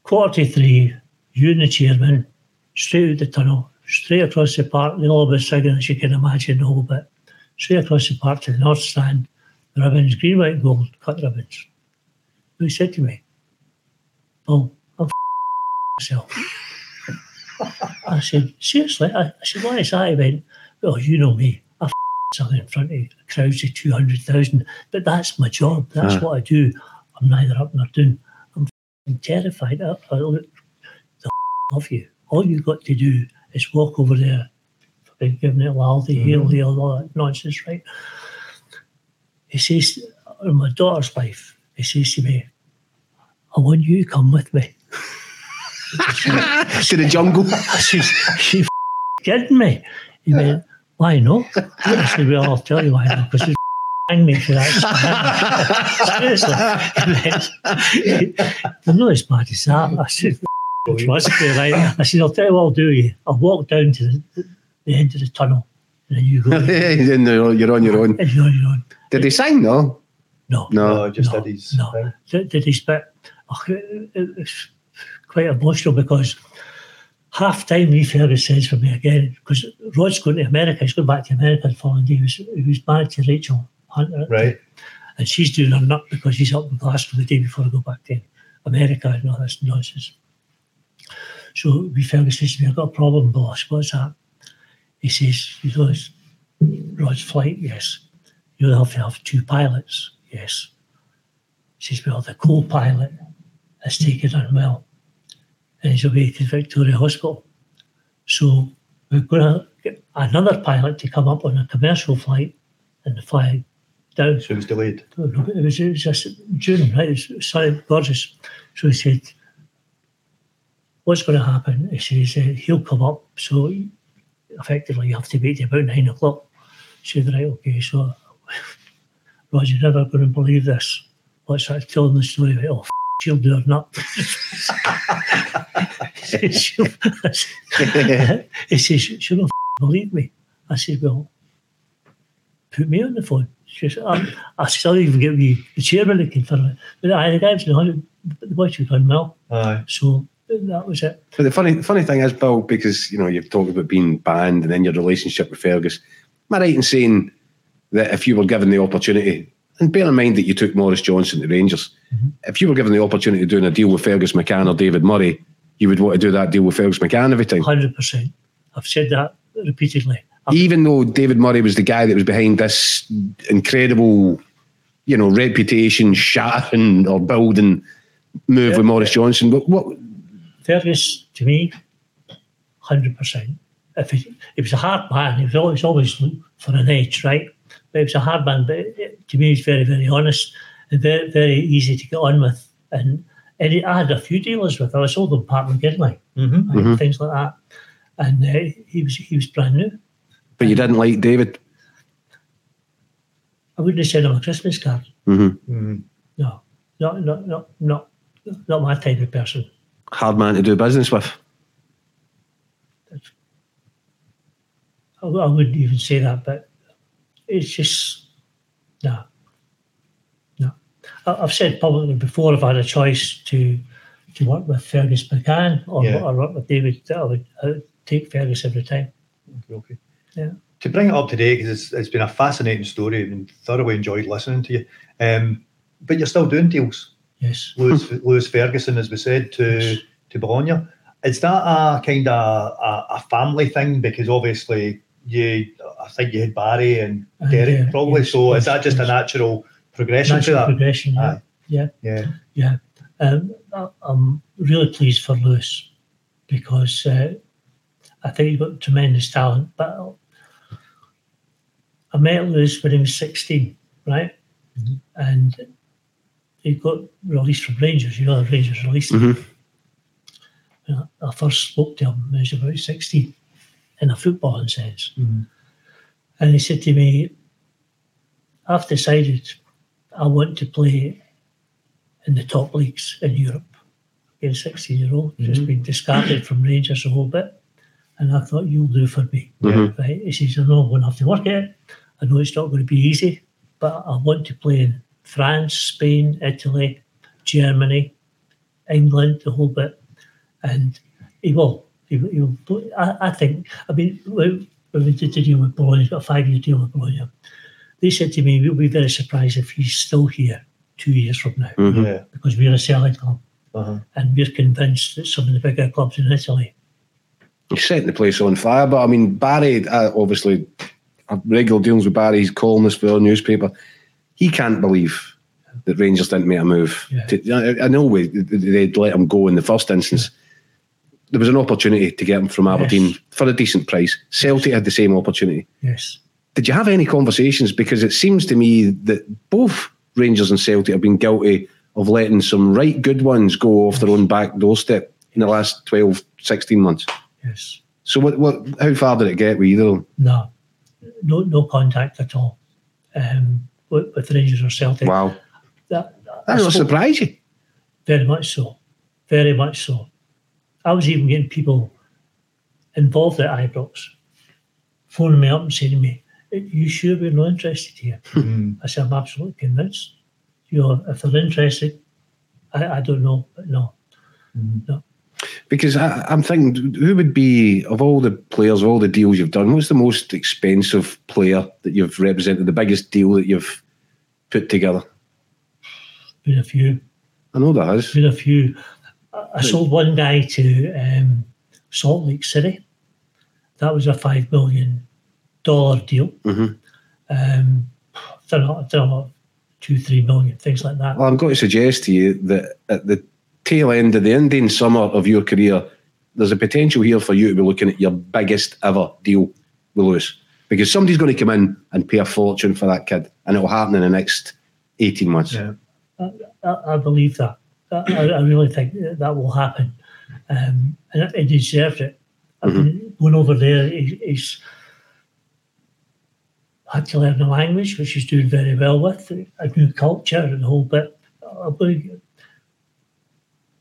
quarter to three, you and the chairman, straight out the tunnel, straight across the park, they all be singing, as you can imagine, the whole bit. Straight across the park to the north stand, the ribbons, green, white, and gold, cut ribbons. He said to me, I'm myself. I said, seriously? I, I said, why is that? He went, well, you know me. I something in front of a crowds of 200,000, but that's my job. That's Ah. what I do. I'm neither up nor down. I'm f***ing terrified. I, I look the of you. All you've got to do is walk over there, fucking giving it laldy, hail, hail, all that nonsense, right? He says, or my daughter's wife, he says to me, I want you to come with me. to the jungle. I says, you f- kidding me? He went, why not? I said, well, I'll tell you why not, because you hang me for that. Seriously. They're not as bad as that. I said, trust me, right? I said, I'll tell you what I'll do. You. I'll walk down to the, the end of the tunnel, and then you go. and Then you're on your own. you're on your own. Did he sing? No. No, No. No, just no, did his no. thing. Did, did his bit. Oh, it, it was quite emotional because half time, Fergus says for me again, because Rod's going to America, he's going back to America the following day. He was, he was married to Rachel Hunter. Right. And she's doing her nut because he's up in Glasgow the day before I go back to America and all this nonsense. So Lee Fergus says to me, I've got a problem, boss. What's that? He says, he goes, Rod's flight, yes. You'll have to have two pilots, yes. He says, well, the co-pilot has taken unwell and he's away to Victoria Hospital. So we're going to get another pilot to come up on a commercial flight and fly down. So it was delayed. It was, it was just June, right? It was sunny, gorgeous. So he said, What's going to happen? He says, uh, He'll come up. So effectively, you have to wait till about nine o'clock. He said, Right, okay. So, Roger, you're never going to believe this. What's that? Telling the story about, oh, f- she'll do her nut. he says, she'll, he says, she'll not believe me. I said, Well, put me on the phone. She said, I still even get me the chairman to confirm it. But I the guys know the boys have done well. Aye. So that was it. But the funny funny thing is, Bill, because you know you've talked about being banned and then your relationship with Fergus. Am I right in saying that if you were given the opportunity, and bear in mind that you took Maurice Johnston to Rangers, if you were given the opportunity of doing a deal with Fergus McCann or David Murray, you would want to do that deal with Fergus McCann every time. 100%. I've said that repeatedly. I've, Even though David Murray was the guy that was behind this incredible, you know, reputation shattering or building move Yeah. with Maurice Johnston, but what Fergus, to me, 100%. If he, he was a hard man, he was always, always for an edge, right? But he was a hard man, but eh, to me, he's very, very honest and very, very easy to get on with. And, and he, I had a few dealers with him. I sold him Pat McGinlay, Mm-hmm. right, things like that. And uh, he was he was brand new. but you didn't like David. I wouldn't have sent him a Christmas card. hmm Mm. No, not not not not not my type of person. Hard man to do business with. I, I wouldn't even say that, but it's just no, no. I've said publicly before if I had a choice to to work with Fergus McCann or, Yeah. or work with David, I would, I would take Fergus every time. Okay. Yeah. To bring it up today, because it's, it's been a fascinating story and thoroughly enjoyed listening to you. Um, but you're still doing deals. Yes, Lewis, Lewis Ferguson, as we said, to to Bologna. Is that a kind of a, a family thing? Because obviously, you, I think you had Barry and And, Derek uh, probably. yes, so yes, is that just a natural progression natural to that? progression. Yeah. Aye. yeah. Yeah. Yeah, um, I'm really pleased for Lewis because uh, I think he's got tremendous talent. But I met Lewis when he was 16, right? Mhm. And he got released from Rangers. You know, the Rangers released him. Mhm. I first spoke to him when he was about 16 in a footballing sense. Mhm. And he said to me, I've decided I want to play in the top leagues in Europe. Being 16 year old, just Mhm. been discarded from Rangers a whole bit. And I thought, you'll do for me. Mhm. Right? He says, I know I'm going to have to work at it. I know it's not going to be easy, but I want to play in France, Spain, Italy, Germany, England, the whole bit. And he will. He, will-. I, I think, I mean, when we did the deal with Bologna, he's got a five year deal with Bologna. They said to me, we'll be very surprised if he's still here two years from now Mhm. Yeah. because we're a selling club Uh-huh. and we're convinced that some of the bigger clubs in Italy. He's setting the place on fire. But I mean, Barry, uh, obviously, I've regular dealings with Barry. He's columnist for our newspaper. He can't believe that Rangers didn't make a move. Yeah. To, I, I know we, they'd let him go in the first instance. There was an opportunity to get him from Aberdeen Yes. for a decent price. Celtic had the same opportunity. Yes. Did you have any conversations? Because it seems to me that both Rangers and Celtic have been guilty of letting some right good ones go off their own back doorstep in the last 12, 16 months. Yes. So what, what how far did it get with either of them? No, no, no contact at all um, with, with Rangers or Celtic. Wow. That, That spoke- surprise you. Very much so. Very much so. I was even getting people involved at Ibrox phoning me up and saying to me, "Are you sure we're not interested here? Mm. I said, I'm absolutely convinced. You know, if they're interested, I, I don't know, but no. Mhm. No. Because I, am thinking, who would be of all the players, of all the deals you've done, what's the most expensive player that you've represented? The biggest deal that you've put together? Been a few. I know there has. Been a few. I sold one guy to um, Salt Lake City. That was a five million dollar deal. Mm-hmm. Um, I don't know, I don't two, three million, things like that. Well, I'm going to suggest to you that at the tail end of the Indian summer of your career, there's a potential here for you to be looking at your biggest ever deal with Lewis. Because somebody's going to come in and pay a fortune for that kid, and it will happen in the next 18 months. Yeah. I, I, believe that. I, I, really think that will happen. Um, and he deserved it. I mean, mm-hmm. going over there, he, he's had to learn the language, which he's doing very well with, a new culture and the whole bit. I believe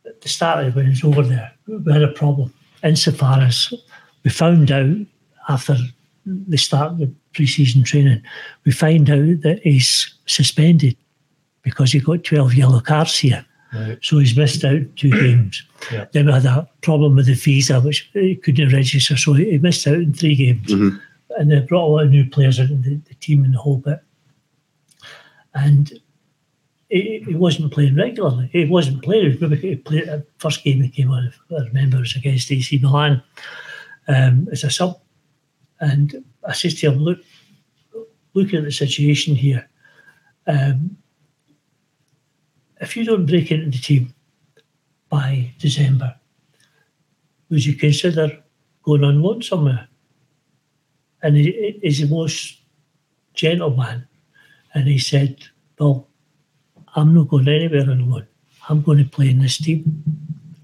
at the start of when he's over there, we had a problem insofar as we found out after the start of the pre-season training, we find out that he's suspended because he got 12 yellow cards here. Right. So he's missed out two games. Yeah. Then we had a problem with the visa, which he couldn't register, so he missed out in three games. Mm-hmm. And they brought a lot of new players into the, the team and the whole bit. And he, wasn't playing regularly. He wasn't playing. He played the first game he came on, I remember, was against AC Milan um, as a sub. And I said to him, look, looking at the situation here, um, if you don't break into the team by December, would you consider going on loan somewhere? And he, he's the most gentle man. And he said, Well, I'm not going anywhere on loan. I'm going to play in this team.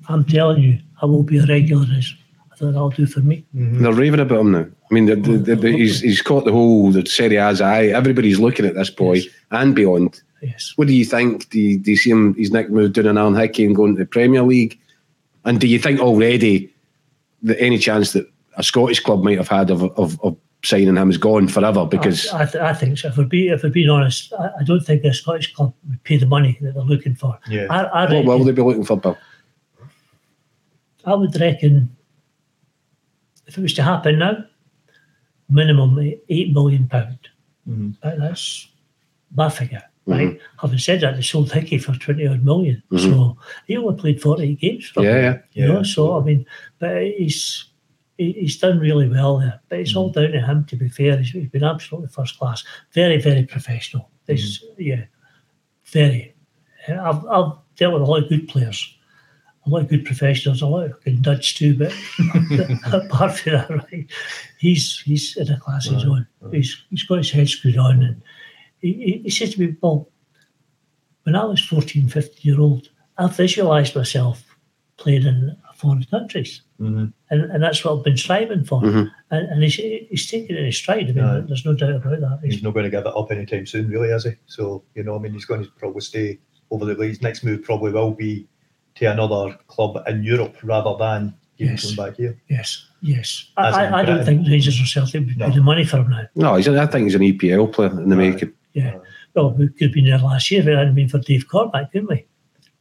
I'm telling you, I will be a regular. I thought that'll do for me. Mm-hmm. They're raving about him now. I mean, the, the, the, he's, he's caught the whole the Serie A's eye. Everybody's looking at this boy yes. and beyond. Yes. What do you think? Do you, do you see him? He's next moved down an Aaron Hickey and going to the Premier League. And do you think already that any chance that a Scottish club might have had of, of, of signing him is gone forever? Because I, I, th- I think so. If we're, be, if we're being honest, I, I, don't think a Scottish club would pay the money that they're looking for. Yeah. I, I reckon, what will they be looking for, Bill? I would reckon if it was to happen now, minimum eight million pound. Mm-hmm. That's my figure. Right. Mm-hmm. Having said that, they sold Hickey for twenty odd million. mm-hmm. so he only played forty games. For yeah, yeah, you yeah. know. So I mean, but he's he's done really well there. But it's mm-hmm. all down to him. To be fair, he's, he's been absolutely first class. Very, very professional. This, mm-hmm. yeah, very. I've I've dealt with a lot of good players a lot of good professionals, a lot of good duds too, but apart from that, right, he's he's in a class of his own. He's he's got his head screwed on and he, he says to me, Well, when I was 14, 15 year old, I visualised myself playing in foreign countries. Mm-hmm. And, and that's what I've been striving for. Mm-hmm. And, and he's, he's taking it in stride. I mean, yeah. there's no doubt about that. He's, he's, not going to give it up anytime soon, really, is he? So, you know, I mean, he's going to probably stay over the His next move probably will be to another club in Europe rather than yes. back here. Yes, yes. I, I, I, don't think Rangers or Celtic would no. pay the money for him now. No, he's, I think he's an EPL player in the right. making. Yeah. Well, we could have been there last year if it hadn't been for Dave Cormack, couldn't we?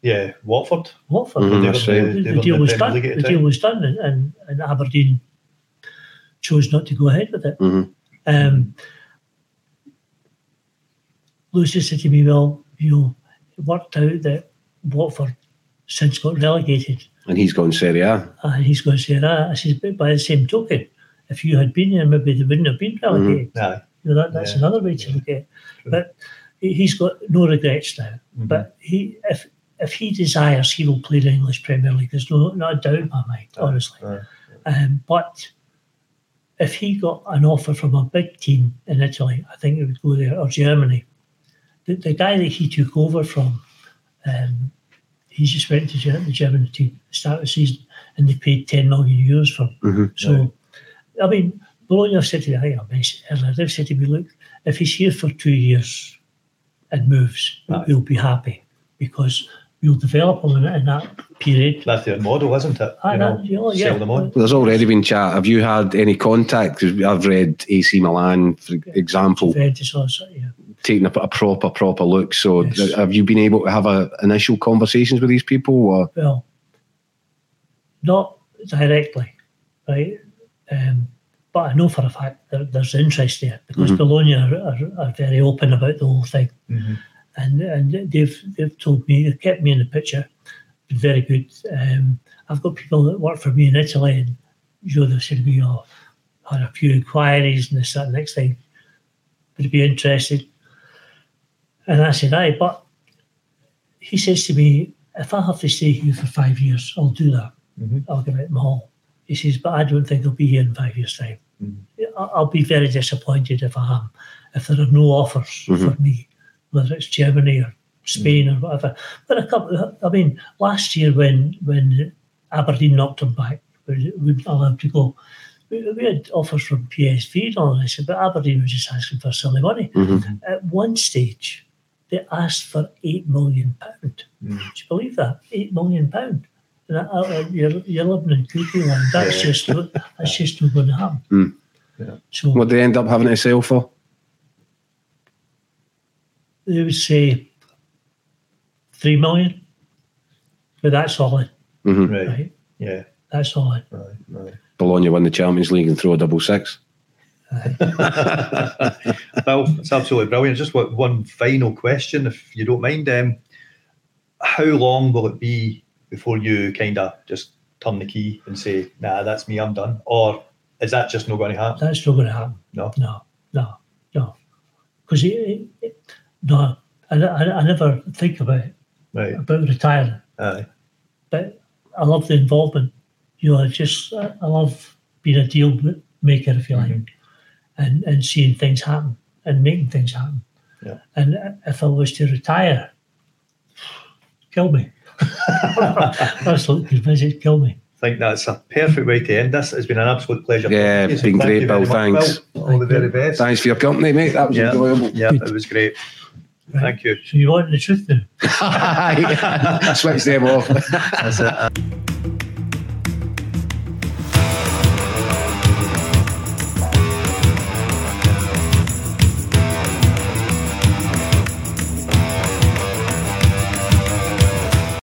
Yeah, Watford. Watford. Mm-hmm, the, the, deal was done. The deal was done, and, and, and, Aberdeen chose not to go ahead with it. Mm-hmm. Um, Lucy said to me, "Well, you know, it worked out that Watford since got relegated, and he's gone Serie A. And he's gone Serie A. I said, but by the same token, if you had been there, maybe they wouldn't have been relegated. Mm-hmm. You know, that, that's yeah. another way to look at it. But he's got no regrets now. Mm-hmm. But he, if if he desires, he will play the English Premier League. There's no not a doubt in my mind, honestly. Um, but if he got an offer from a big team in Italy, I think he would go there, or Germany. The, the guy that he took over from, um, he just went to the German team to start the season, and they paid 10 million euros for him. Mm-hmm. So, I mean, Bologna have said to me, I think I mentioned earlier, they've said to me, look, if he's here for two years and moves, right. we'll be happy because we'll develop him in, in that period. That's their model, isn't it? You know, know, yeah. Sell them on. There's already been chat. Have you had any contact? Because I've read AC Milan, for example. Juventus yeah. Taking a, a, proper, proper look. So, yes. have you been able to have a, initial conversations with these people? Or? Well, not directly, right? Um, but I know for a fact that there's interest there because Bologna are, are, are very open about the whole thing, and and they've they've told me they've kept me in the picture, been very good. Um, I've got people that work for me in Italy, and you know they said to me, "Oh, had a few inquiries and this that next thing, would you be interested?" And I said, "Aye," but he says to me, "If I have to stay here for five years, I'll do that. Mm-hmm. I'll give it my all." He says, "But I don't think I'll be here in five years' time." Mm-hmm. I- I'll be very disappointed if I am, if there are no offers mm-hmm. for me, whether it's Germany or Spain or whatever. But a couple, I mean, last year when when Aberdeen knocked them back, we weren't allowed to go. We, we had offers from PSV and all this, but Aberdeen was just asking for silly money. At one stage, they asked for eight million pound. Do you believe that? Eight million pound. And I, I, you're, you're living in cuckoo land. That's just that's just not going to happen. Mm. Yeah. So What they end up having to sell for? They would say three million, but that's solid, Right. right? Yeah. That's solid. Right. Right. Bologna win the Champions League and throw a double six. well, it's absolutely brilliant. Just one final question, if you don't mind. Um, how long will it be before you kind of just turn the key and say, "Nah, that's me, I'm done," or is that just not going to happen? That's not going to happen. No. No, no, no. Because no, I, I, I never think about it, Right. about retiring. Aye. But I love the involvement. You know, I just I I love being a deal maker, if you mm-hmm. like, and and seeing things happen and making things happen. Yeah. And if I was to retire, kill me. Absolutely, visit, kill me. I think that's a perfect way to end this. It's been an absolute pleasure. Yeah, talking to you, been thank great, Bill. Thanks. Bill. All the very best. Thanks for your company, mate. That was Yeah, enjoyable. yeah, it was great. Right. Thank you. So you want the truth now? Switch them off. That's it.